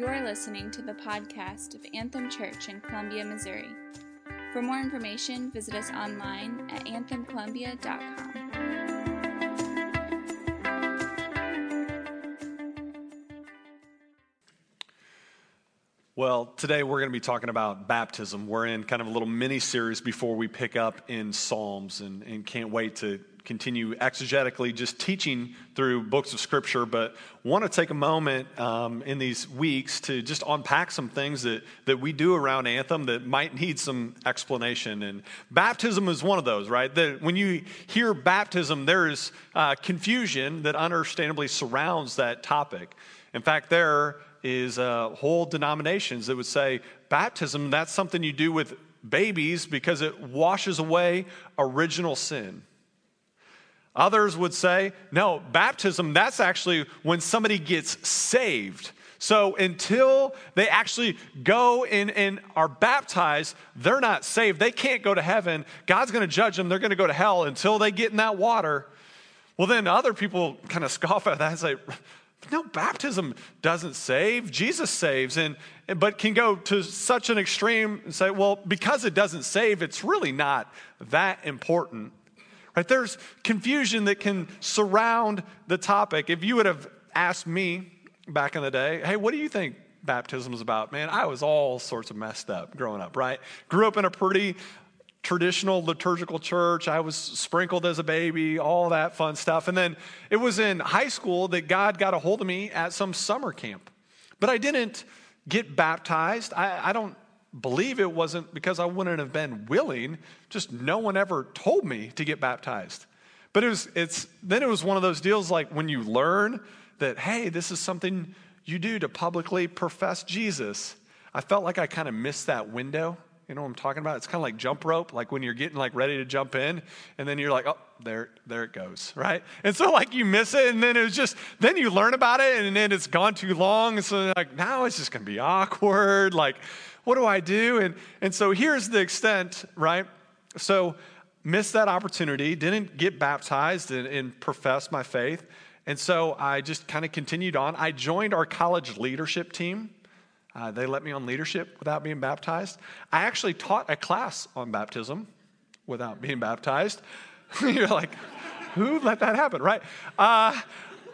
You are listening to the podcast of Anthem Church in Columbia, Missouri. For more information, visit us online at anthemcolumbia.com. Well, today we're going to be talking about baptism. We're in kind of a little mini series before we pick up in Psalms and, and can't wait to continue exegetically just teaching through books of Scripture. But want to take a moment um, in these weeks to just unpack some things that, that we do around Anthem that might need some explanation. And baptism is one of those, right? That when you hear baptism, there is uh, confusion that understandably surrounds that topic. In fact, there is uh, whole denominations that would say baptism, that's something you do with babies because it washes away original sin. Others would say, no, baptism, that's actually when somebody gets saved. So until they actually go and, and are baptized, they're not saved. They can't go to heaven. God's going to judge them. They're going to go to hell until they get in that water. Well, then other people kind of scoff at that and say, no, baptism doesn't save. Jesus saves, and but can go to such an extreme and say, well, because it doesn't save, it's really not that important. Right? There's confusion that can surround the topic. If you would have asked me back in the day, hey, what do you think baptism is about? Man, I was all sorts of messed up growing up, right? Grew up in a pretty traditional liturgical church. I was sprinkled as a baby, all that fun stuff. And then it was in high school that God got a hold of me at some summer camp. But I didn't get baptized. I, I don't believe it wasn't because I wouldn't have been willing, just no one ever told me to get baptized. But it was, it's, then it was one of those deals like when you learn that, hey, this is something you do to publicly profess Jesus. I felt like I kind of missed that window you know what I'm talking about? It's kind of like jump rope, like when you're getting like ready to jump in, and then you're like, oh, there, there it goes, right? And so like you miss it, and then it's just then you learn about it, and then it's gone too long, and so like now it's just gonna be awkward. Like, what do I do? And and so here's the extent, right? So missed that opportunity, didn't get baptized and, and profess my faith, and so I just kind of continued on. I joined our college leadership team. Uh, they let me on leadership without being baptized. I actually taught a class on baptism without being baptized. You're like, who let that happen, right? Uh,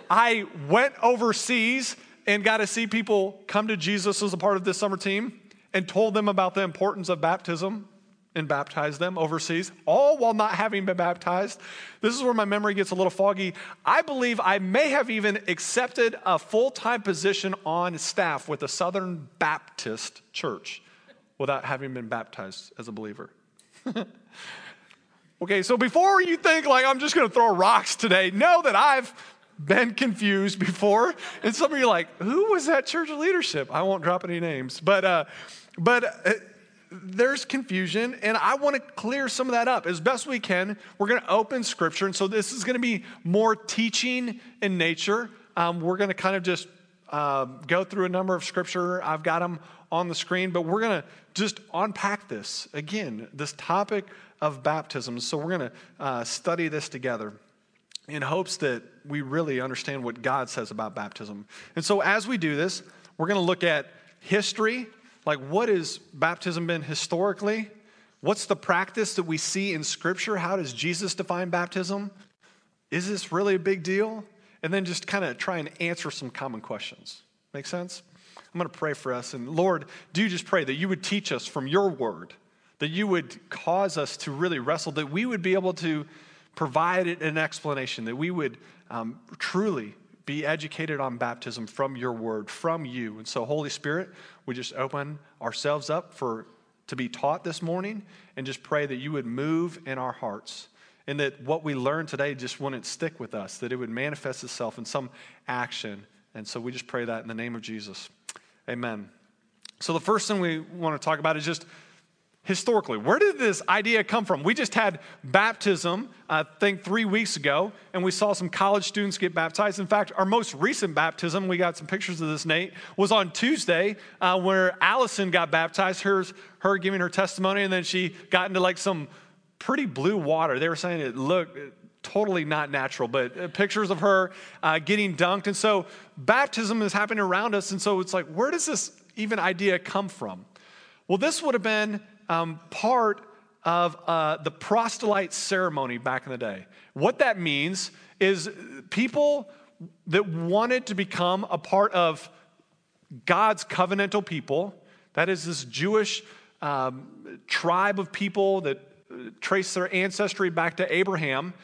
I went overseas and got to see people come to Jesus as a part of this summer team and told them about the importance of baptism and baptized them overseas, all while not having been baptized. This is where my memory gets a little foggy. I believe I may have even accepted a full time position on staff with the Southern Baptist Church without having been baptized as a believer. okay, so before you think like I'm just to throw rocks today, know that I've been confused before. And some of you are like, who was that church leadership? I won't drop any names, but, uh, but, uh, there's confusion, and I want to clear some of that up as best we can. We're going to open scripture, and so this is going to be more teaching in nature. Um, we're going to kind of just uh, go through a number of scripture. I've got them on the screen, but we're going to just unpack this again, this topic of baptism. So we're going to uh, study this together in hopes that we really understand what God says about baptism. And so as we do this, we're going to look at history like, what has baptism been historically? What's the practice that we see in Scripture? How does Jesus define baptism? Is this really a big deal? And then just kind of try and answer some common questions. Make sense? I'm going to pray for us. And Lord, do you just pray that you would teach us from your word, that you would cause us to really wrestle, that we would be able to provide an explanation, that we would um, truly be educated on baptism from your word, from you. And so, Holy Spirit, we just open ourselves up for to be taught this morning and just pray that you would move in our hearts and that what we learned today just wouldn't stick with us, that it would manifest itself in some action. And so we just pray that in the name of Jesus. Amen. So the first thing we want to talk about is just historically. Where did this idea come from? We just had baptism, I think, three weeks ago, and we saw some college students get baptized. In fact, our most recent baptism, we got some pictures of this, Nate, was on Tuesday, uh, where Allison got baptized, hers, her giving her testimony, and then she got into like some pretty blue water. They were saying it looked totally not natural, but uh, pictures of her uh, getting dunked. And so baptism is happening around us. And so it's like, where does this even idea come from? Well, this would have been um, part of uh, the proselyte ceremony back in the day. What that means is people that wanted to become a part of God's covenantal people, that is, this Jewish um, tribe of people that uh, trace their ancestry back to Abraham,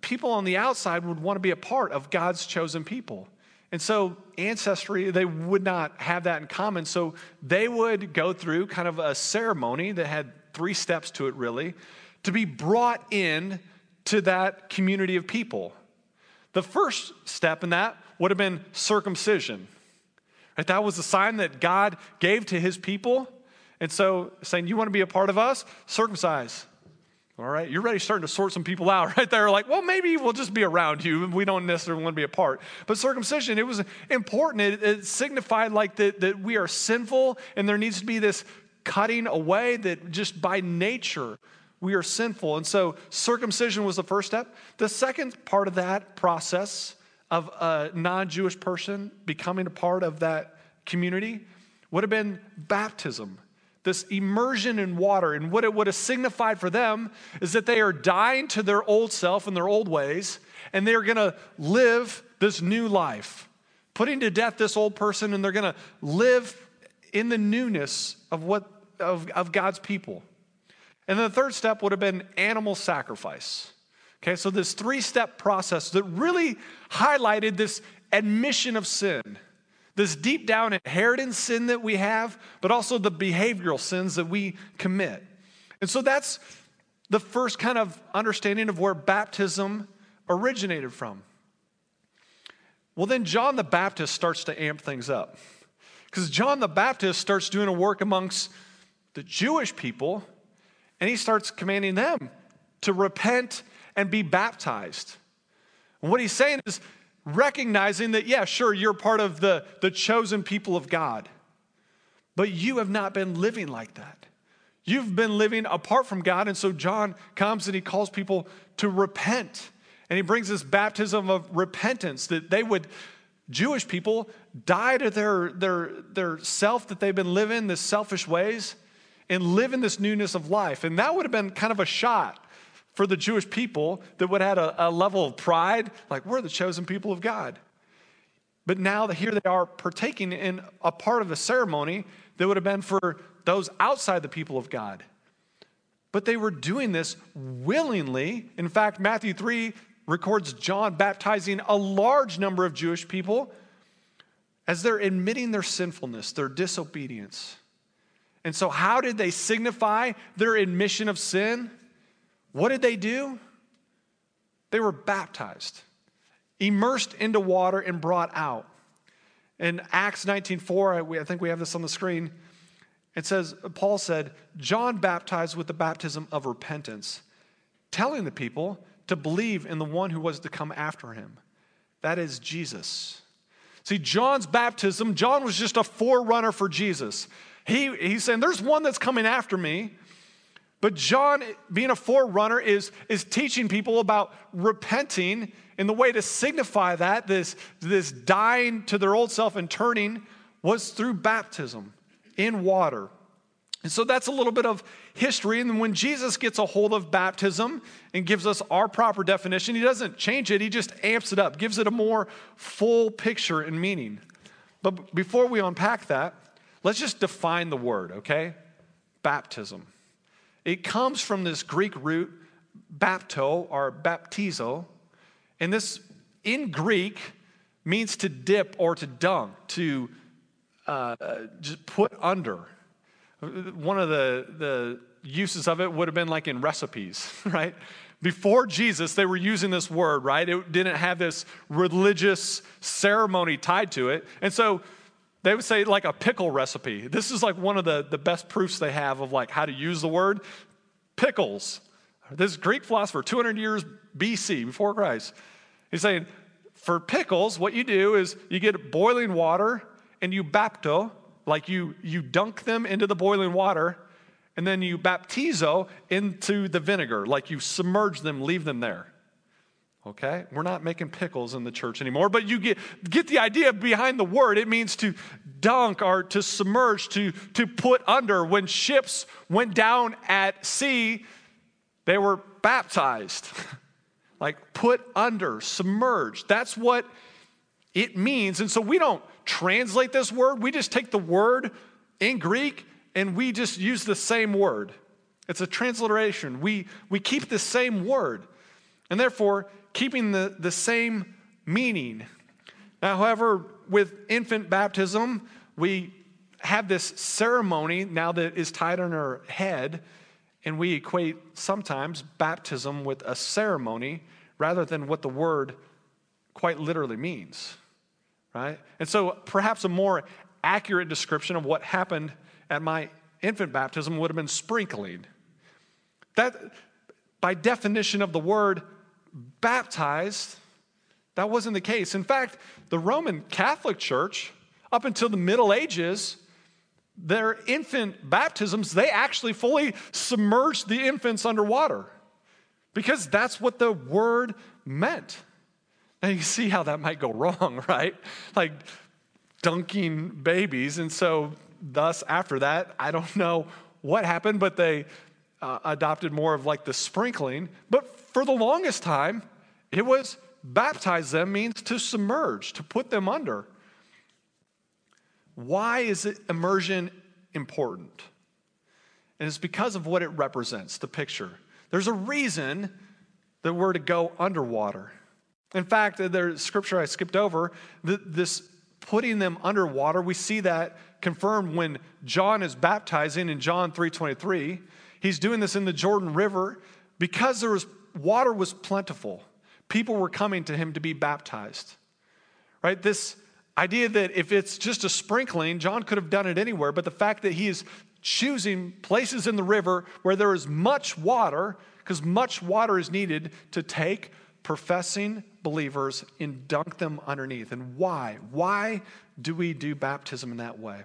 people on the outside would want to be a part of God's chosen people. And so, ancestry, they would not have that in common. So, they would go through kind of a ceremony that had three steps to it, really, to be brought in to that community of people. The first step in that would have been circumcision. Right? That was the sign that God gave to his people. And so, saying, You want to be a part of us? Circumcise. All right, you're already starting to sort some people out right there. Like, well, maybe we'll just be around you. and We don't necessarily want to be a part. But circumcision, it was important. It, it signified like that, that we are sinful and there needs to be this cutting away that just by nature we are sinful. And so circumcision was the first step. The second part of that process of a non Jewish person becoming a part of that community would have been baptism. This immersion in water. And what it would have signified for them is that they are dying to their old self and their old ways, and they're going to live this new life, putting to death this old person, and they're going to live in the newness of what of, of God's people. And then the third step would have been animal sacrifice. Okay, so this three step process that really highlighted this admission of sin, this deep down inherited sin that we have, but also the behavioral sins that we commit. And so that's the first kind of understanding of where baptism originated from. Well, then John the Baptist starts to amp things up. Because John the Baptist starts doing a work amongst the Jewish people, and he starts commanding them to repent and be baptized. And what he's saying is recognizing that, yeah, sure, you're part of the, the chosen people of God, but you have not been living like that. You've been living apart from God. And so John comes and he calls people to repent. And he brings this baptism of repentance that they would, Jewish people, die to their, their, their self that they've been living, the selfish ways, and live in this newness of life. And that would have been kind of a shot for the Jewish people that would have had a, a level of pride, like we're the chosen people of God. But now that here they are partaking in a part of a ceremony that would have been for those outside the people of God. But they were doing this willingly. In fact, Matthew 3 records John baptizing a large number of Jewish people as they're admitting their sinfulness, their disobedience. And so, how did they signify their admission of sin? What did they do? They were baptized, immersed into water, and brought out. In Acts 19:4, I think we have this on the screen. It says, Paul said, John baptized with the baptism of repentance, telling the people to believe in the one who was to come after him. That is Jesus. See, John's baptism, John was just a forerunner for Jesus. He, he's saying, There's one that's coming after me. But John, being a forerunner, is, is teaching people about repenting. And the way to signify that, this, this dying to their old self and turning, was through baptism in water. And so that's a little bit of history. And when Jesus gets a hold of baptism and gives us our proper definition, he doesn't change it, he just amps it up, gives it a more full picture and meaning. But before we unpack that, Let's just define the word, okay? Baptism. It comes from this Greek root, bapto or baptizo. And this, in Greek, means to dip or to dunk, to uh, just put under. One of the, the uses of it would have been like in recipes, right? Before Jesus, they were using this word, right? It didn't have this religious ceremony tied to it. And so they would say like a pickle recipe. This is like one of the, the best proofs they have of like how to use the word pickles. This Greek philosopher, 200 years BC, before Christ, he's saying, for pickles, what you do is you get boiling water and you bapto, like you, you dunk them into the boiling water, and then you baptizo into the vinegar, like you submerge them, leave them there. Okay? We're not making pickles in the church anymore, but you get, get the idea behind the word. It means to dunk or to submerge, to, to put under. When ships went down at sea, they were baptized. like put under, submerged. That's what it means. And so we don't translate this word, we just take the word in Greek and we just use the same word. It's a transliteration. We, we keep the same word. And therefore, keeping the, the same meaning. Now, however, with infant baptism, we have this ceremony now that is tied on our head, and we equate sometimes baptism with a ceremony rather than what the word quite literally means, right? And so perhaps a more accurate description of what happened at my infant baptism would have been sprinkling. That, by definition of the word, baptized, that wasn't the case. In fact, the Roman Catholic Church, up until the Middle Ages, their infant baptisms, they actually fully submerged the infants underwater because that's what the word meant. Now you see how that might go wrong, right? Like dunking babies. And so, thus, after that, I don't know what happened, but they uh, adopted more of like the sprinkling. But for the longest time, it was baptize them means to submerge, to put them under. Why is it immersion important? And it's because of what it represents, the picture. There's a reason that we're to go underwater. In fact, there's scripture I skipped over, this putting them underwater, we see that confirmed when John is baptizing in John 3:23. He's doing this in the Jordan River because there was water was plentiful. People were coming to him to be baptized. Right? This idea that if it's just a sprinkling, John could have done it anywhere, but the fact that he is choosing places in the river where there is much water, because much water is needed to take professing believers and dunk them underneath. And why? Why do we do baptism in that way?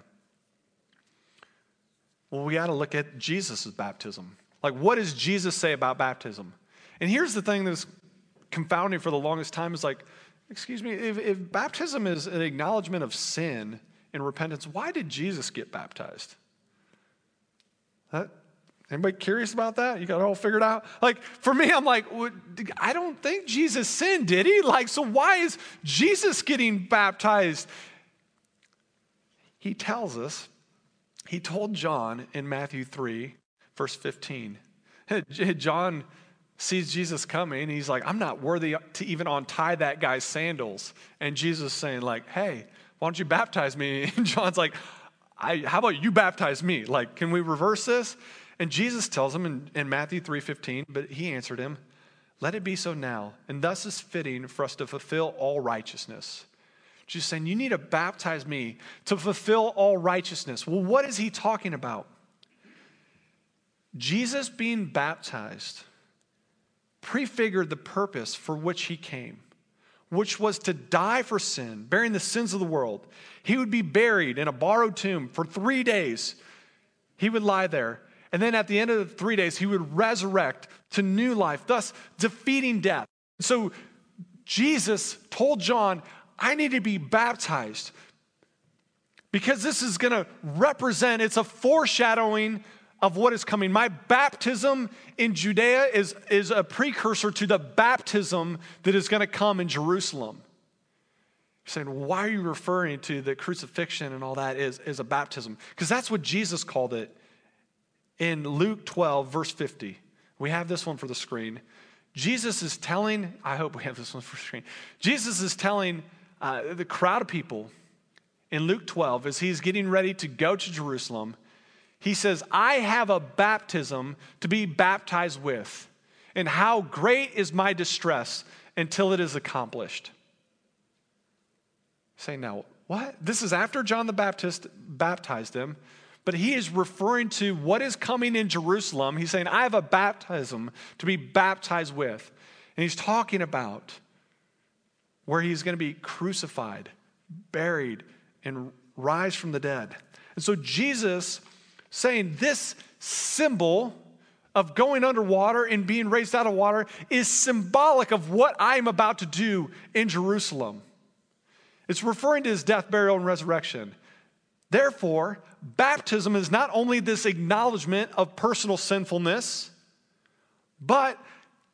Well, we got to look at Jesus' baptism. Like, what does Jesus say about baptism? And here's the thing that's confounding for the longest time is like, excuse me, if, if baptism is an acknowledgement of sin and repentance, why did Jesus get baptized? That, anybody curious about that? You got it all figured out? Like, for me, I'm like, I don't think Jesus sinned, did he? Like, so why is Jesus getting baptized? He tells us, he told John in Matthew 3, verse 15. John sees Jesus coming. He's like, I'm not worthy to even untie that guy's sandals. And Jesus saying, like, hey, why don't you baptize me? And John's like, I, how about you baptize me? Like, can we reverse this? And Jesus tells him in, in Matthew 3.15, but he answered him, let it be so now, and thus is fitting for us to fulfill all righteousness. Jesus saying, you need to baptize me to fulfill all righteousness. Well, what is he talking about? Jesus being baptized prefigured the purpose for which he came, which was to die for sin, bearing the sins of the world. He would be buried in a borrowed tomb for three days. He would lie there. And then at the end of the three days, he would resurrect to new life, thus defeating death. So Jesus told John, I need to be baptized because this is going to represent, it's a foreshadowing of what is coming. My baptism in Judea is, is a precursor to the baptism that is going to come in Jerusalem. You're saying, why are you referring to the crucifixion and all that as, as a baptism? Because that's what Jesus called it in Luke 12, verse 50. We have this one for the screen. Jesus is telling, I hope we have this one for the screen. Jesus is telling uh, the crowd of people in Luke 12 as he's getting ready to go to Jerusalem he says, I have a baptism to be baptized with, and how great is my distress until it is accomplished. Say now, what? This is after John the Baptist baptized him, but he is referring to what is coming in Jerusalem. He's saying, I have a baptism to be baptized with. And he's talking about where he's going to be crucified, buried, and rise from the dead. And so Jesus saying this symbol of going underwater and being raised out of water is symbolic of what I'm about to do in Jerusalem. It's referring to his death, burial, and resurrection. Therefore, baptism is not only this acknowledgement of personal sinfulness, but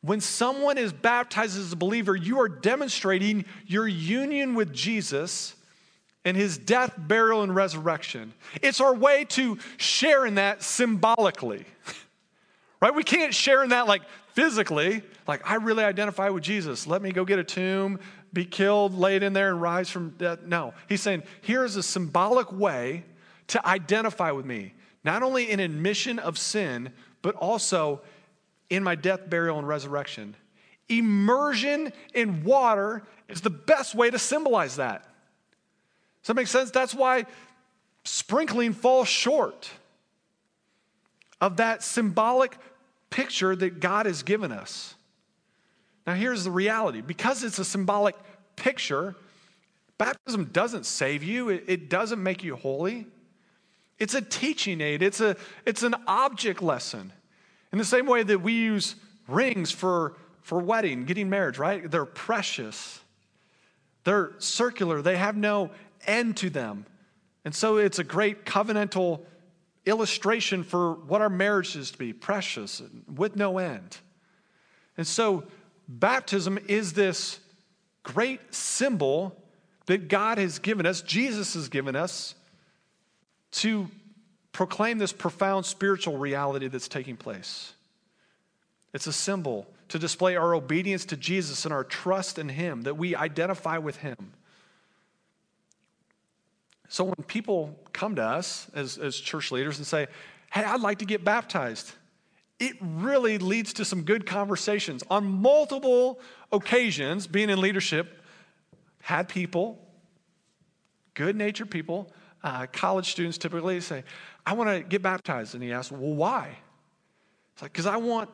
when someone is baptized as a believer, you are demonstrating your union with Jesus and his death, burial, and resurrection. It's our way to share in that symbolically. right? We can't share in that like physically, like I really identify with Jesus. Let me go get a tomb, be killed, laid in there, and rise from death. No, he's saying here is a symbolic way to identify with me, not only in admission of sin, but also in my death, burial, and resurrection. Immersion in water is the best way to symbolize that. Does that make sense? That's why sprinkling falls short of that symbolic picture that God has given us. Now, here's the reality because it's a symbolic picture, baptism doesn't save you, it, doesn't make you holy. It's a teaching aid, it's, a, it's an object lesson. In the same way that we use rings for, for wedding, getting marriage, right? They're precious, they're circular, they have no end to them. And so it's a great covenantal illustration for what our marriage is to be precious with no end. And so baptism is this great symbol that God has given us, Jesus has given us, to proclaim this profound spiritual reality that's taking place. It's a symbol to display our obedience to Jesus and our trust in Him, that we identify with Him. So when people come to us as, as church leaders and say, Hey, I'd like to get baptized, it really leads to some good conversations. On multiple occasions, being in leadership, had people, good natured people, uh, college students typically say, I want to get baptized. And he asks, Well, why? It's like, Because I want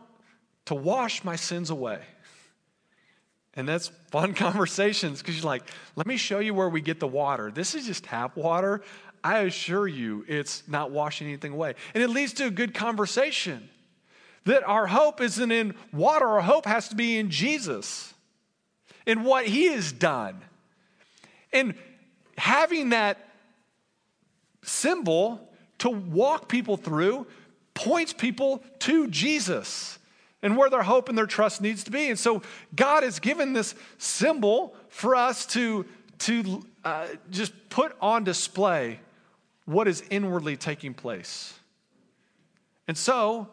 to wash my sins away. And that's fun conversations because you're like, let me show you where we get the water. This is just tap water. I assure you, it's not washing anything away. And it leads to a good conversation that our hope isn't in water, our hope has to be in Jesus, in what He has done. And having that symbol to walk people through points people to Jesus and where their hope and their trust needs to be. And so God has given this symbol for us to, to uh, just put on display what is inwardly taking place. And so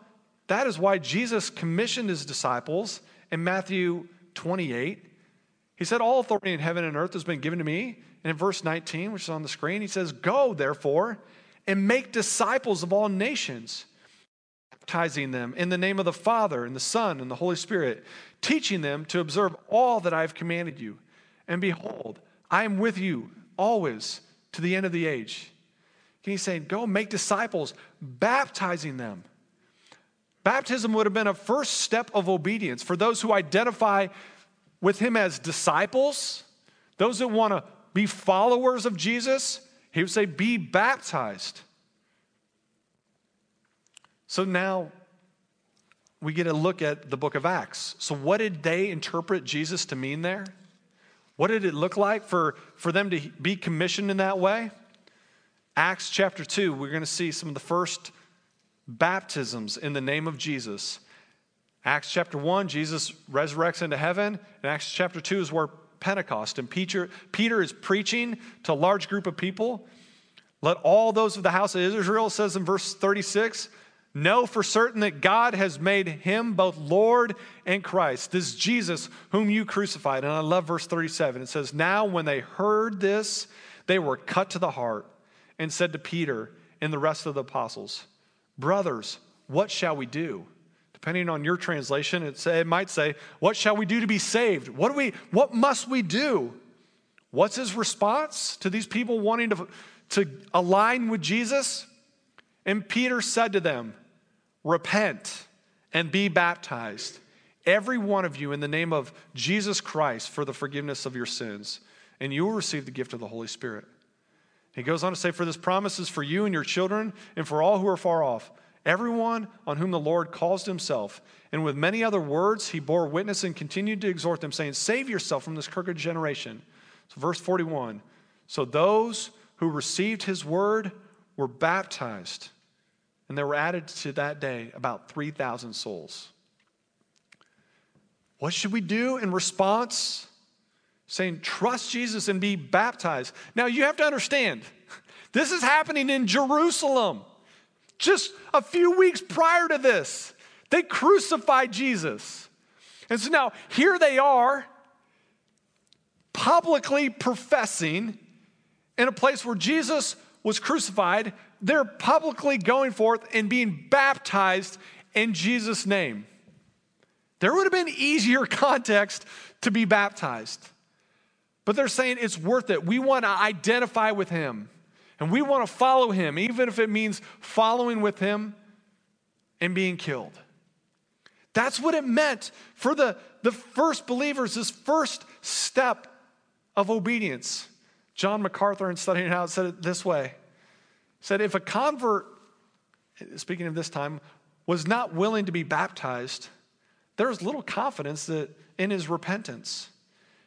that is why Jesus commissioned his disciples in Matthew 28. He said, All authority in heaven and earth has been given to me. And in verse 19, which is on the screen, he says, Go, therefore, and make disciples of all nations baptizing them in the name of the Father and the Son and the Holy Spirit, teaching them to observe all that I have commanded you. And behold, I am with you always to the end of the age. He's saying, Go make disciples, baptizing them. Baptism would have been a first step of obedience for those who identify with him as disciples, those that want to be followers of Jesus. He would say, Be baptized. So now we get a look at the book of Acts. So, what did they interpret Jesus to mean there? What did it look like for, for them to be commissioned in that way? Acts chapter 2, we're going to see some of the first baptisms in the name of Jesus. Acts chapter 1, Jesus resurrects into heaven. And Acts chapter 2 is where Pentecost. And Peter, Peter is preaching to a large group of people. Let all those of the house of Israel, says in verse 36, Know for certain that God has made him both Lord and Christ, this Jesus whom you crucified. And I love verse 37. It says, Now when they heard this, they were cut to the heart and said to Peter and the rest of the apostles, Brothers, what shall we do? Depending on your translation, it, say, it might say, What shall we do to be saved? What, do we, what must we do? What's his response to these people wanting to, to align with Jesus? And Peter said to them, Repent and be baptized, every one of you, in the name of Jesus Christ for the forgiveness of your sins, and you will receive the gift of the Holy Spirit. He goes on to say, For this promise is for you and your children and for all who are far off, everyone on whom the Lord calls himself. And with many other words, he bore witness and continued to exhort them, saying, Save yourself from this crooked generation. So, verse 41 So those who received his word were baptized, and there were added to that day about 3,000 souls. What should we do in response? Saying, trust Jesus and be baptized. Now, you have to understand, this is happening in Jerusalem. Just a few weeks prior to this, they crucified Jesus. And so now, here they are, publicly professing in a place where Jesus was crucified. They're publicly going forth and being baptized in Jesus' name. There would have been easier context to be baptized. But they're saying it's worth it. We want to identify with him and we want to follow him, even if it means following with him and being killed. That's what it meant for the, the first believers, this first step of obedience. John MacArthur, in studying it out, said it this way said, If a convert, speaking of this time, was not willing to be baptized, there's little confidence that in his repentance.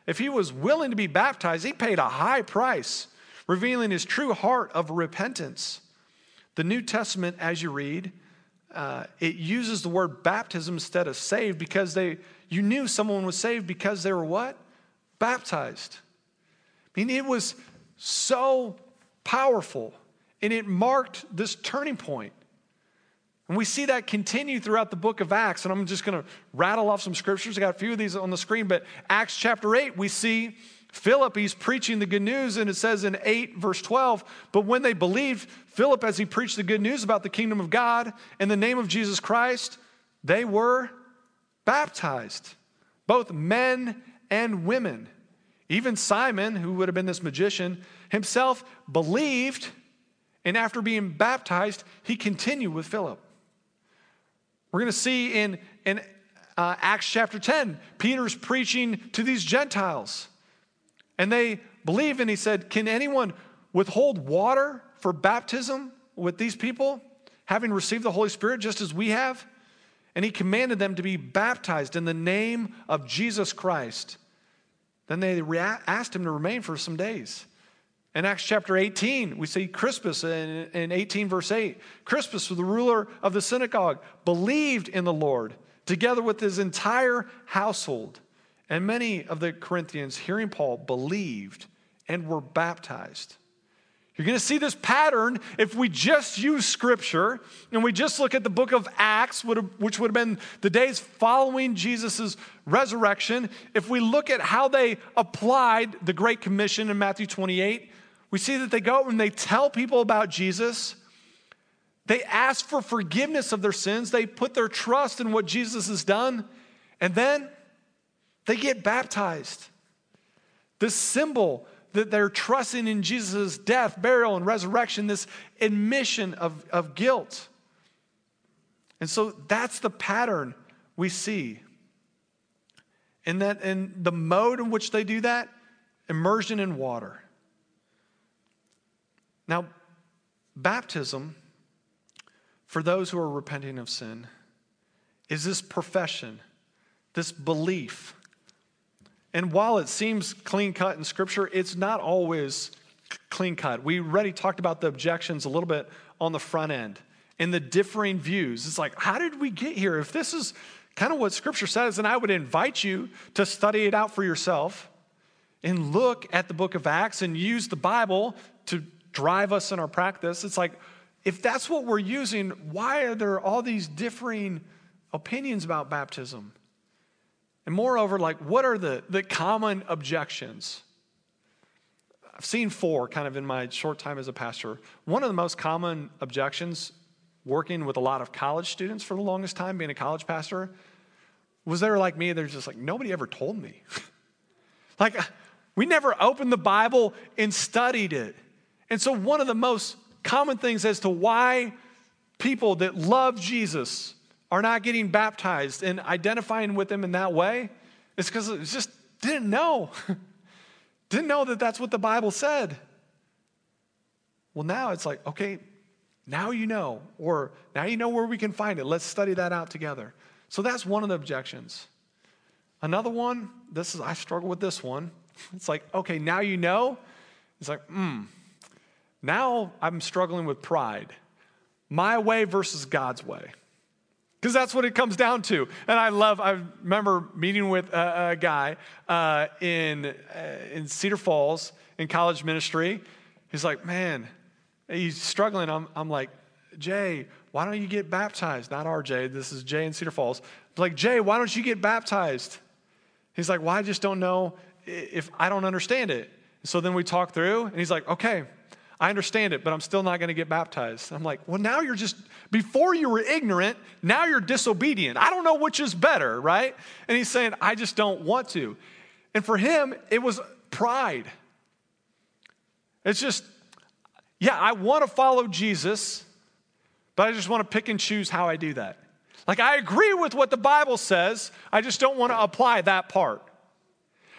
If he was willing to be baptized, he paid a high price, revealing his true heart of repentance. The New Testament, as you read, uh, it uses the word baptism instead of saved because they you knew someone was saved because they were what? Baptized. I mean, it was so powerful, and it marked this turning point. And we see that continue throughout the book of Acts. And I'm just going to rattle off some scriptures. I got a few of these on the screen, but Acts chapter 8, we see Philip, he's preaching the good news, and it says in 8, verse 12, but when they believed Philip as he preached the good news about the kingdom of God in the name of Jesus Christ, they were baptized, both men and women. Even Simon, who would have been this magician, himself believed, and after being baptized, he continued with Philip. We're going to see in, in uh, Acts chapter 10, Peter's preaching to these Gentiles. And they believe, and he said, Can anyone withhold water for baptism with these people, having received the Holy Spirit just as we have? And he commanded them to be baptized in the name of Jesus Christ. Then they asked him to remain for some days. In Acts chapter 18, we see Crispus in, in 18, verse 8. Crispus, the ruler of the synagogue, believed in the Lord together with his entire household. And many of the Corinthians, hearing Paul, believed and were baptized. You're going to see this pattern if we just use scripture and we just look at the book of Acts, which would have been the days following Jesus' resurrection. If we look at how they applied the Great Commission in Matthew 28, we see that they go and they tell people about Jesus. They ask for forgiveness of their sins. They put their trust in what Jesus has done. And then they get baptized. The symbol that they're trusting in Jesus' death, burial, and resurrection, this admission of, of guilt. And so that's the pattern we see. And that in the mode in which they do that, immersion in water. Now, baptism, for those who are repenting of sin, is this profession, this belief. And while it seems clean cut in Scripture, it's not always clean cut. We already talked about the objections a little bit on the front end and the differing views. It's like, how did we get here? If this is kind of what Scripture says, then I would invite you to study it out for yourself and look at the book of Acts and use the Bible to drive us in our practice. It's like, if that's what we're using, why are there all these differing opinions about baptism? And moreover, like, what are the, the common objections? I've seen four kind of in my short time as a pastor. One of the most common objections, working with a lot of college students for the longest time, being a college pastor, was they're like me, they're just like, nobody ever told me. like, we never opened the Bible and studied it. And so, one of the most common things as to why people that love Jesus are not getting baptized and identifying with him in that way is because it just didn't know. didn't know that that's what the Bible said. Well, now it's like, okay, now you know, or now you know where we can find it. Let's study that out together. So that's one of the objections. Another one, this is, I struggle with this one. It's like, okay, now you know. It's like, hmm, now I'm struggling with pride. My way versus God's way. Because that's what it comes down to. And I love, I remember meeting with a, a guy uh, in, uh, in Cedar Falls in college ministry. He's like, man, he's struggling. I'm, I'm like, Jay, why don't you get baptized? Not RJ, this is Jay in Cedar Falls. I'm like, Jay, why don't you get baptized? He's like, well, I just don't know if I don't understand it. So then we talk through, and he's like, okay, I understand it, but I'm still not going to get baptized. I'm like, well, now you're just, before you were ignorant, now you're disobedient. I don't know which is better, right? And he's saying, I just don't want to. And for him, it was pride. It's just, yeah, I want to follow Jesus, but I just want to pick and choose how I do that. Like, I agree with what the Bible says, I just don't want to apply that part.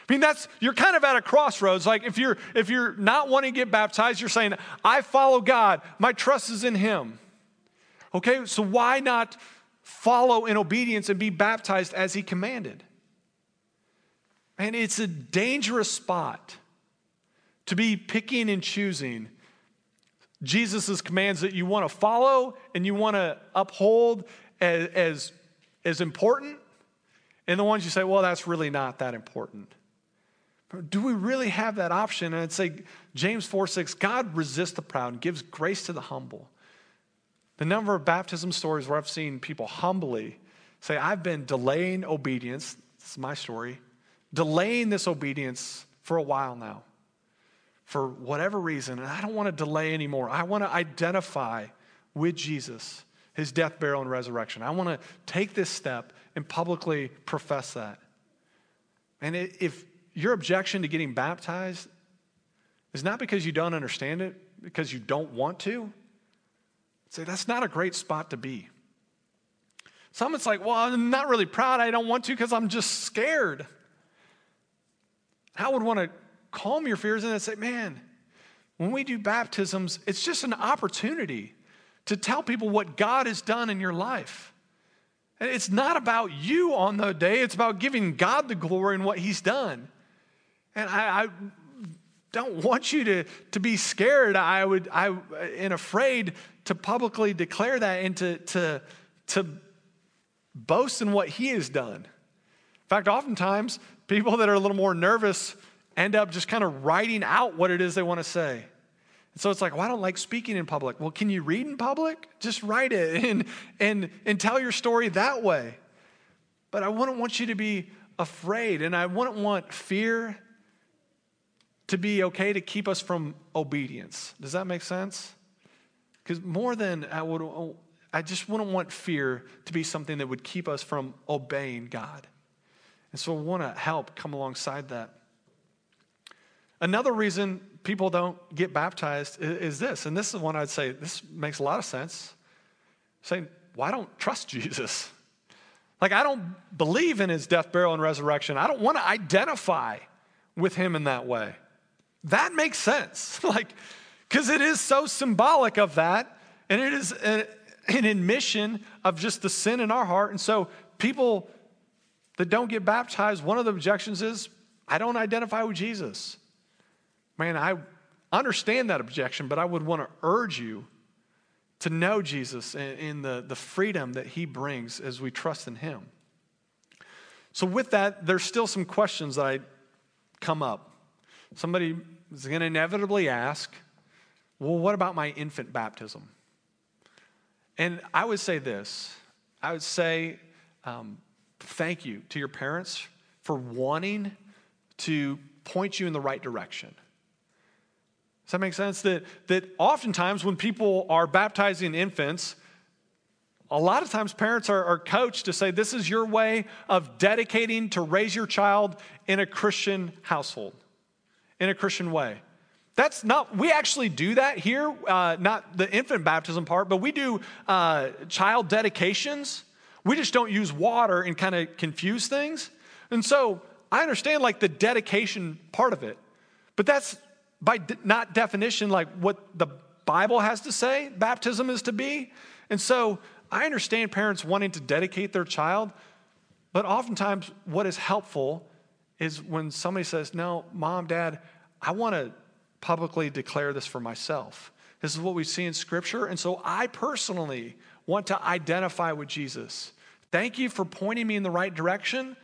I mean, that's you're kind of at a crossroads. Like if you're if you're not wanting to get baptized, you're saying, I follow God, my trust is in Him. Okay, so why not follow in obedience and be baptized as He commanded? And it's a dangerous spot to be picking and choosing Jesus' commands that you want to follow and you want to uphold as, as, as important, and the ones you say, well, that's really not that important. Do we really have that option? And I'd say, James 4 6, God resists the proud and gives grace to the humble. The number of baptism stories where I've seen people humbly say, I've been delaying obedience, this is my story, delaying this obedience for a while now for whatever reason, and I don't want to delay anymore. I want to identify with Jesus, his death, burial, and resurrection. I want to take this step and publicly profess that. And if your objection to getting baptized is not because you don't understand it, because you don't want to, say that's not a great spot to be. Someone's like, well, I'm not really proud. I don't want to because I'm just scared. I would want to calm your fears and then say, man, when we do baptisms, it's just an opportunity to tell people what God has done in your life. And it's not about you on the day, it's about giving God the glory in what He's done. And I, I don't want you to, to be scared I would, I, and afraid to publicly declare that and to, to, to boast in what He has done. In fact, oftentimes, people that are a little more nervous end up just kind of writing out what it is they want to say. And so it's like, well, I don't like speaking in public. Well, can you read in public? Just write it and, and, and tell your story that way. But I wouldn't want you to be afraid, and I wouldn't want fear to be okay to keep us from obedience. Does that make sense? Because more than I would, I just wouldn't want fear to be something that would keep us from obeying God. And so I want to help come alongside that. Another reason people don't get baptized is, this, and this is one I'd say this makes a lot of sense. Saying, why well, don't trust Jesus? Like, I don't believe in his death, burial, and resurrection. I don't want to identify with him in that way. That makes sense. like, because it is so symbolic of that, and it is a, an admission of just the sin in our heart. And so, people that don't get baptized, one of the objections is, I don't identify with Jesus. Man, I understand that objection, but I would want to urge you to know Jesus in the, the freedom that he brings as we trust in him. So, with that, there's still some questions that I come up. Somebody is going to inevitably ask, well, what about my infant baptism? And I would say this I would say, um, thank you to your parents for wanting to point you in the right direction. Does that make sense? That, that oftentimes when people are baptizing infants, a lot of times parents are, are coached to say, This is your way of dedicating to raise your child in a Christian household, in a Christian way. That's not, we actually do that here, uh, not the infant baptism part, but we do uh, child dedications. We just don't use water and kind of confuse things. And so I understand like the dedication part of it, but that's by de- not definition like what the Bible has to say baptism is to be. And so I understand parents wanting to dedicate their child, but oftentimes what is helpful is when somebody says, No, mom, dad, I want to publicly declare this for myself. This is what we see in Scripture. And so I personally want to identify with Jesus. Thank you for pointing me in the right direction.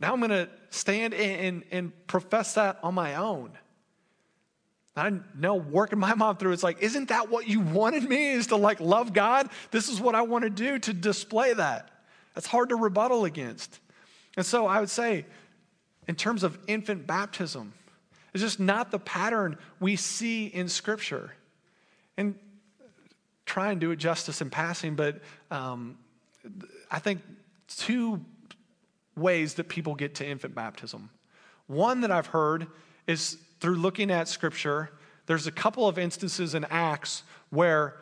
Now I'm going to stand and, and, profess that on my own. I know working my mom through, it's like, isn't that what you wanted me? Is to like love God? This is what I want to do to display that. That's hard to rebuttal against. And so I would say, in terms of infant baptism, it's just not the pattern we see in Scripture. And try and do it justice in passing, but um, I think two ways that people get to infant baptism. One that I've heard is through looking at Scripture. There's a couple of instances in Acts where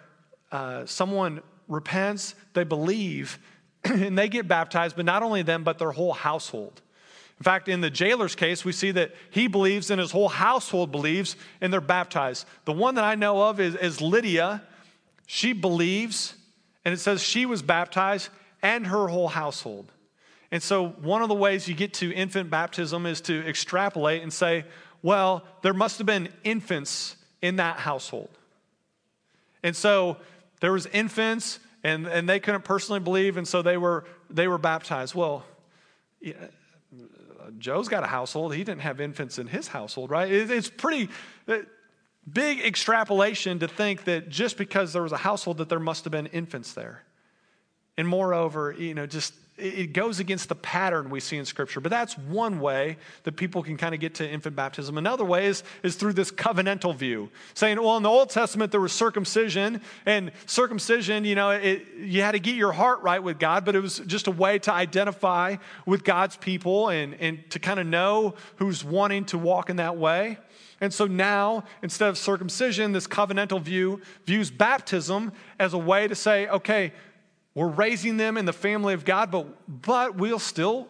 uh, someone repents, they believe, and they get baptized, but not only them, but their whole household. In fact, in the jailer's case, we see that he believes and his whole household believes and they're baptized. The one that I know of is, is Lydia. She believes, and it says she was baptized and her whole household. And so, one of the ways you get to infant baptism is to extrapolate and say, well, there must have been infants in that household. And so, there was infants, and, and they couldn't personally believe, and so they were, they were baptized. Well, Joe's got a household. He didn't have infants in his household, right? It's pretty uh, big extrapolation to think that just because there was a household that there must have been infants there. And moreover, you know, just it goes against the pattern we see in Scripture. But that's one way that people can kind of get to infant baptism. Another way is, is through this covenantal view, saying, well, in the Old Testament, there was circumcision, and circumcision, you know, it, you had to get your heart right with God, but it was just a way to identify with God's people and, and to kind of know who's wanting to walk in that way. And so now, instead of circumcision, this covenantal view views baptism as a way to say, okay, we're raising them in the family of God, but, but we'll still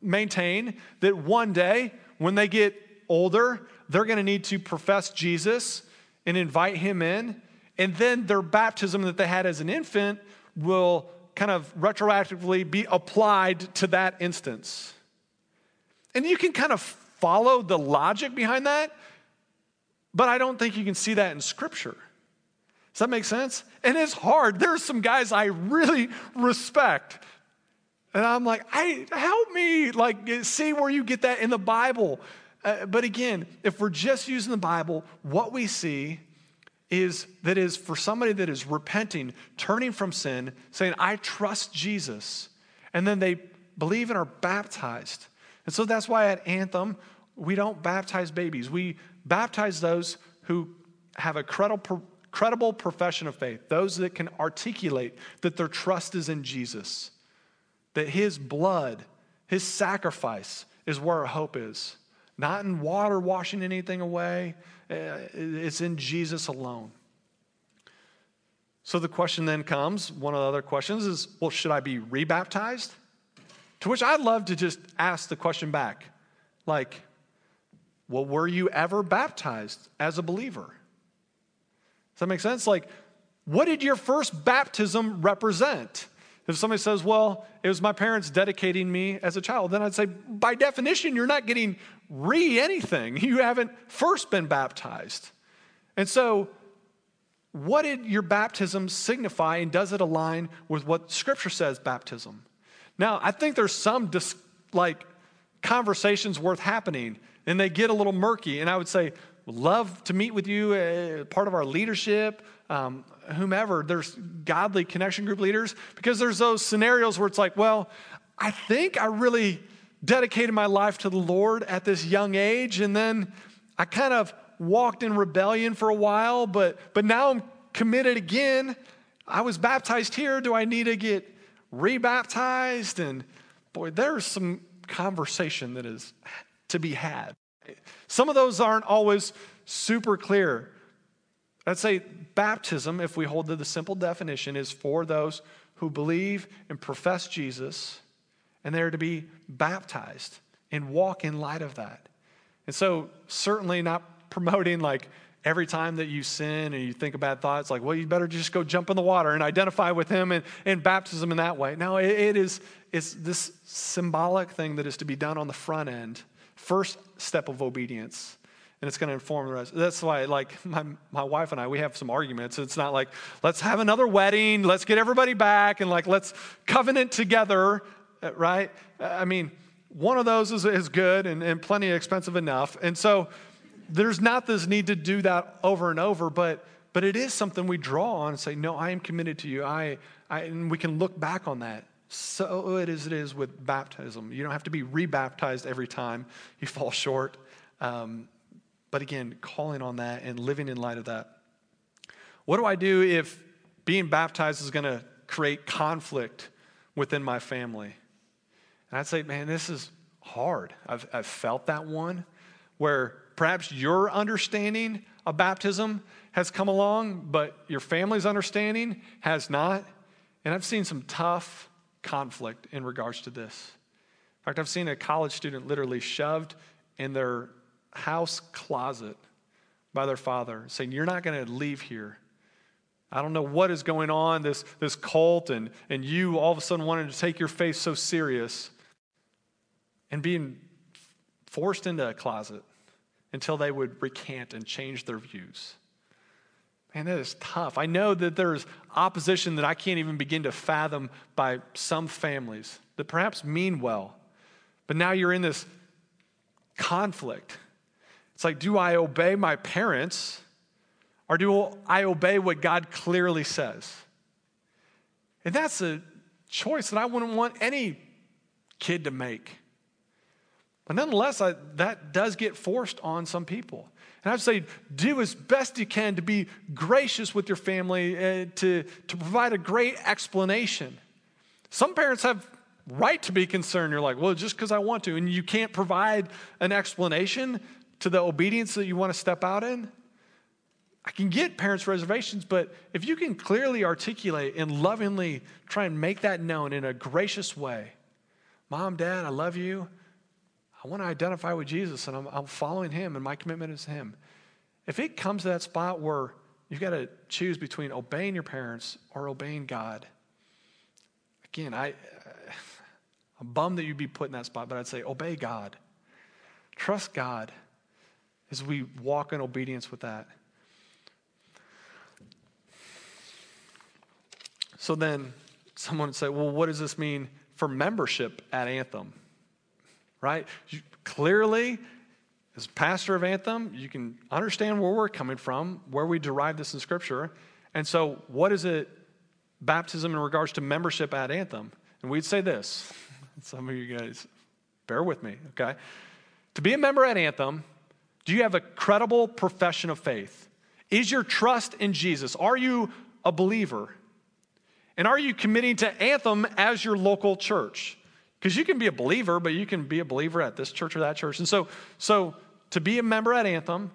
maintain that one day when they get older, they're going to need to profess Jesus and invite him in. And then their baptism that they had as an infant will kind of retroactively be applied to that instance. And you can kind of follow the logic behind that, but I don't think you can see that in Scripture. Does that make sense? And it's hard. There's some guys I really respect. And I'm like, I help me, like, see where you get that in the Bible. Uh, but again, if we're just using the Bible, what we see is that is for somebody that is repenting, turning from sin, saying, I trust Jesus, and then they believe and are baptized. And so that's why at Anthem, we don't baptize babies. We baptize those who have a credible credible profession of faith, those that can articulate that their trust is in Jesus, that his blood, his sacrifice is where our hope is. Not in water washing anything away, uh, it's in Jesus alone. So the question then comes one of the other questions is well, should I be rebaptized? To which I'd love to just ask the question back like, well, were you ever baptized as a believer? Does that make sense? Like, what did your first baptism represent? If somebody says, well, it was my parents dedicating me as a child, then I'd say, by definition, you're not getting re anything. You haven't first been baptized. And so, what did your baptism signify, and does it align with what Scripture says baptism? Now, I think there's some dis- like conversations worth happening, and they get a little murky. And I would say, love to meet with you, uh, part of our leadership, um, whomever. There's godly connection group leaders because there's those scenarios where it's like, well, I think I really dedicated my life to the Lord at this young age, and then I kind of walked in rebellion for a while, but but now I'm committed again. I was baptized here. Do I need to get rebaptized? And boy, there's some conversation that is to be had. Some of those aren't always super clear. I'd say baptism, if we hold to the simple definition, is for those who believe and profess Jesus, and they're to be baptized and walk in light of that. And so, certainly not promoting like every time that you sin and you think a bad thought, it's like, well, you better just go jump in the water and identify with him and, and baptism in that way. No, it, it is it's this symbolic thing that is to be done on the front end, first step of obedience. And it's going to inform the rest. That's why, like, my, my wife and I, we have some arguments. It's not like, let's have another wedding, let's get everybody back, and like, let's covenant together, uh, right? I mean, one of those is, is good and, and plenty expensive enough. And so, there's not this need to do that over and over, but, but it is something we draw on and say, no, I am committed to you. I, I, and we can look back on that. So it is, it is with baptism. You don't have to be rebaptized every time you fall short. Um, but again, calling on that and living in light of that. What do I do if being baptized is going to create conflict within my family? And I'd say, man, this is hard. I've, I've felt that one where perhaps your understanding of baptism has come along, but your family's understanding has not. And I've seen some tough conflict in regards to this. In fact, I've seen a college student literally shoved in their house closet by their father, saying, You're not going to leave here. I don't know what is going on, this, this cult, and, and you all of a sudden wanting to take your faith so serious and being forced into a closet until they would recant and change their views. Man, that is tough. I know that there's opposition that I can't even begin to fathom by some families that perhaps mean well, but now you're in this conflict. It's like, do I obey my parents or do I obey what God clearly says? And that's a choice that I wouldn't want any kid to make. But nonetheless, I, that does get forced on some people. And I'd say do as best you can to be gracious with your family, uh, to, to provide a great explanation. Some parents have right to be concerned. You're like, well, just because I want to, and you can't provide an explanation to the obedience that you want to step out in. I can get parents' reservations, but if you can clearly articulate and lovingly try and make that known in a gracious way, Mom, Dad, I love you. I want to identify with Jesus and I'm, I'm following him and my commitment is him. If it comes to that spot where you've got to choose between obeying your parents or obeying God, again, I, I'm bummed that you'd be put in that spot, but I'd say obey God. Trust God as we walk in obedience with that. So then someone would say, well, what does this mean for membership at Anthem? Right? You, clearly, as pastor of Anthem, you can understand where we're coming from, where we derive this in Scripture. And so, what is it, baptism in regards to membership at Anthem? And we'd say this. Some of you guys, bear with me, okay? To be a member at Anthem, do you have a credible profession of faith? Is your trust in Jesus? Are you a believer? And are you committing to Anthem as your local church? Because you can be a believer, but you can be a believer at this church or that church. And so, so to be a member at Anthem,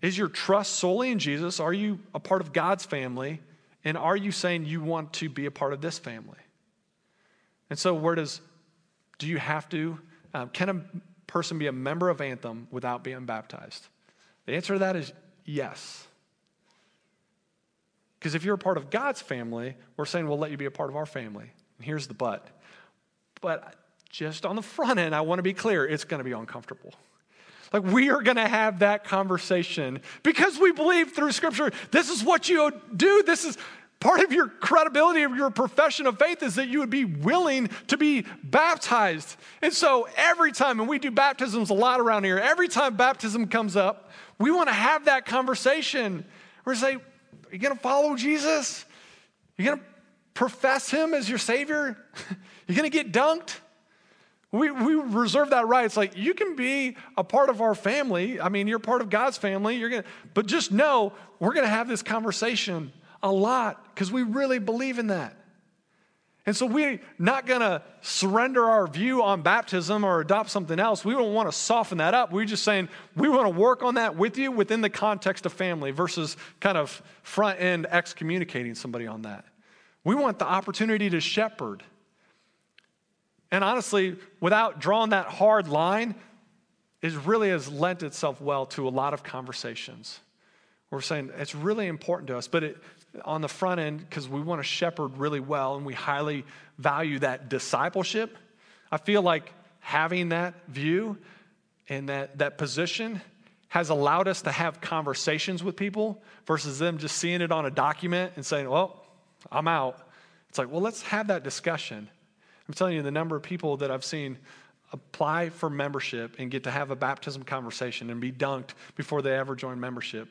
is your trust solely in Jesus? Are you a part of God's family? And are you saying you want to be a part of this family? And so, where does, do you have to, um, can a person be a member of Anthem without being baptized? The answer to that is yes. Because if you're a part of God's family, we're saying we'll let you be a part of our family. And here's the but but just on the front end, I want to be clear it's going to be uncomfortable. Like, we are going to have that conversation because we believe through Scripture this is what you do. This is part of your credibility of your profession of faith is that you would be willing to be baptized. And so, every time, and we do baptisms a lot around here, every time baptism comes up, we want to have that conversation. We're say, Are you going to follow Jesus? You going to profess him as your Savior? You're going to get dunked? We, we reserve that right. It's like you can be a part of our family. I mean, you're part of God's family. You're gonna, but just know we're to have this conversation a lot because we really believe in that. And so we're not to surrender our view on baptism or adopt something else. We don't want to soften that up. We're just saying we want to work on that with you within the context of family versus kind of front end excommunicating somebody on that. We want the opportunity to shepherd and honestly, without drawing that hard line, it really has lent itself well to a lot of conversations. We're saying it's really important to us, but it, on the front end, because we want to shepherd really well and we highly value that discipleship, I feel like having that view and that, that position has allowed us to have conversations with people versus them just seeing it on a document and saying, well, I'm out. It's like, well, let's have that discussion. I'm telling you, the number of people that I've seen apply for membership and get to have a baptism conversation and be dunked before they ever join membership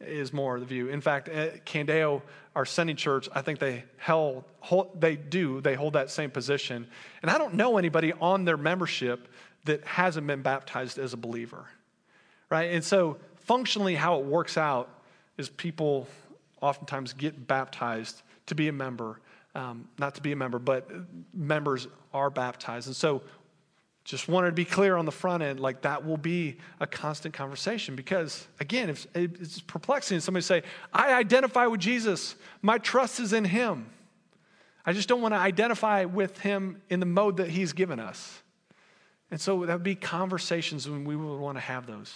is more the view. In fact, at Candeo, our sending church, I think they held, hold, they do, they hold that same position. And I don't know anybody on their membership that hasn't been baptized as a believer, right? And so, functionally, how it works out is people oftentimes get baptized to be a member, um, not to be a member, but members are baptized. And so, just wanted to be clear on the front end, like that will be a constant conversation because, again, if it's perplexing. Somebody say, I identify with Jesus, my trust is in him. I just don't want to identify with him in the mode that he's given us. And so that would be conversations when we would want to have those.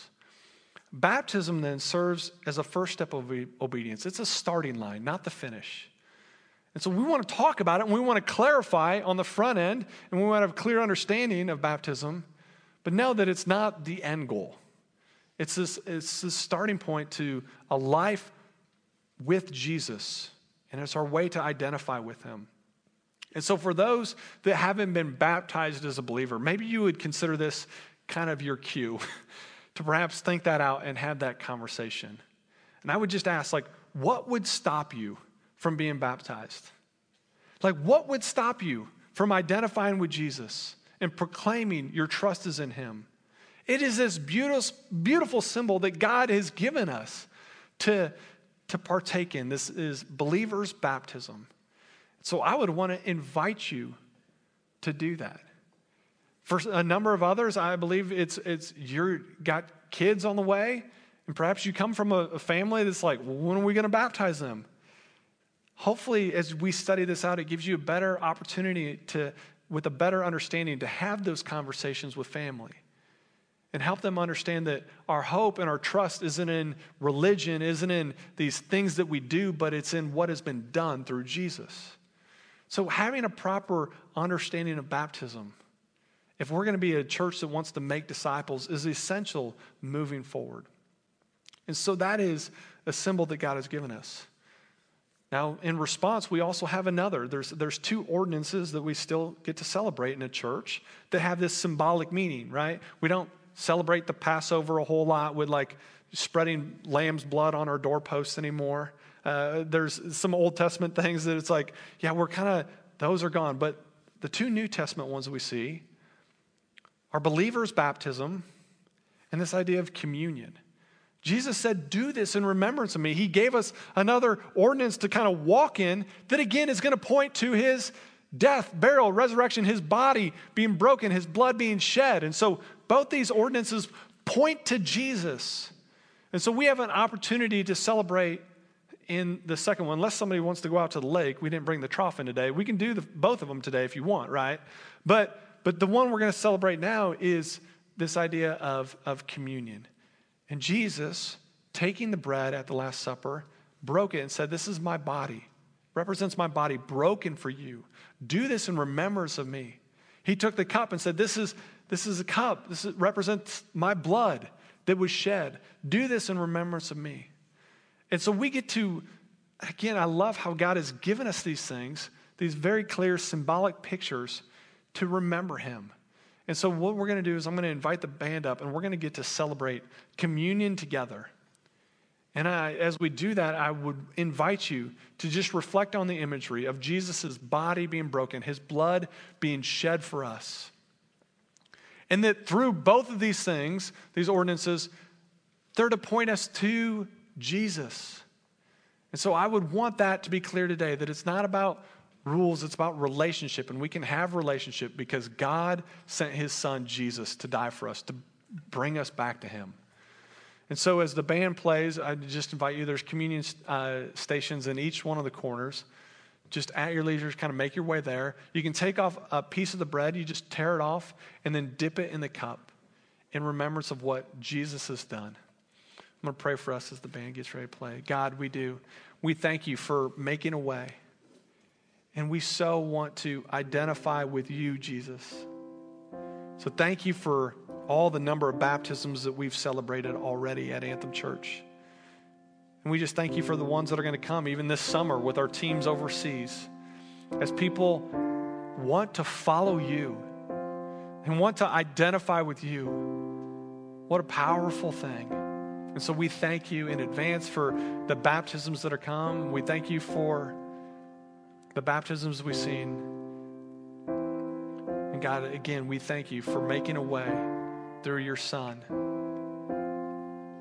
Baptism then serves as a first step of obedience. It's a starting line, not the finish. And so we want to talk about it and we want to clarify on the front end and we want to have a clear understanding of baptism, but know that it's not the end goal. It's this, it's this starting point to a life with Jesus, and it's our way to identify with Him. And so, for those that haven't been baptized as a believer, maybe you would consider this kind of your cue to perhaps think that out and have that conversation. And I would just ask, like, what would stop you from being baptized? Like, what would stop you from identifying with Jesus and proclaiming your trust is in Him? It is this beautiful, beautiful symbol that God has given us to, to partake in. This is believers' baptism. So I would want to invite you to do that. For a number of others, I believe it's, it's you're got kids on the way, and perhaps you come from a, a family that's like, well, when are we going to baptize them? Hopefully, as we study this out, it gives you a better opportunity to, with a better understanding, to have those conversations with family and help them understand that our hope and our trust isn't in religion, isn't in these things that we do, but it's in what has been done through Jesus. So, having a proper understanding of baptism, if we're going to be a church that wants to make disciples, is essential moving forward. And so, that is a symbol that God has given us. Now, in response, we also have another. There's, there's two ordinances that we still get to celebrate in a church that have this symbolic meaning, right? We don't celebrate the Passover a whole lot with like spreading lamb's blood on our doorposts anymore. Uh, there's some Old Testament things that it's like, yeah, we're kind of, those are gone. But the two New Testament ones we see are believers' baptism and this idea of communion. Jesus said, Do this in remembrance of me. He gave us another ordinance to kind of walk in that again is going to point to his death, burial, resurrection, his body being broken, his blood being shed. And so both these ordinances point to Jesus. And so we have an opportunity to celebrate in the second one. Unless somebody wants to go out to the lake, we didn't bring the trough in today. We can do the, both of them today if you want, right? But, but the one we're going to celebrate now is this idea of, of communion. And Jesus, taking the bread at the Last Supper, broke it and said, This is my body, represents my body broken for you. Do this in remembrance of me. He took the cup and said, This is, this is a cup. This is, represents my blood that was shed. Do this in remembrance of me. And so we get to, again, I love how God has given us these things, these very clear symbolic pictures to remember Him. And so, what we're going to do is, I'm going to invite the band up and we're going to get to celebrate communion together. And I, as we do that, I would invite you to just reflect on the imagery of Jesus' body being broken, his blood being shed for us. And that through both of these things, these ordinances, they're to point us to Jesus. And so I would want that to be clear today that it's not about rules, it's about relationship. And we can have relationship because God sent his son Jesus to die for us, to bring us back to him. And so as the band plays, I just invite you, there's communion uh, stations in each one of the corners. Just at your leisure, kind of make your way there. You can take off a piece of the bread, you just tear it off, and then dip it in the cup in remembrance of what Jesus has done. I'm going to pray for us as the band gets ready to play. God, we do. We thank you for making a way. And we so want to identify with you, Jesus. So thank you for all the number of baptisms that we've celebrated already at Anthem Church. And we just thank you for the ones that are going to come, even this summer with our teams overseas. As people want to follow you and want to identify with you, what a powerful thing. And so we thank you in advance for the baptisms that are come. We thank you for the baptisms we've seen. And God, again, we thank you for making a way through your Son,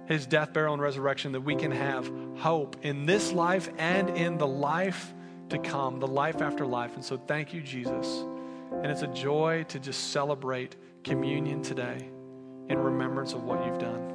his death, burial, and resurrection, that we can have hope in this life and in the life to come, the life after life. And so thank you, Jesus. And it's a joy to just celebrate communion today in remembrance of what you've done.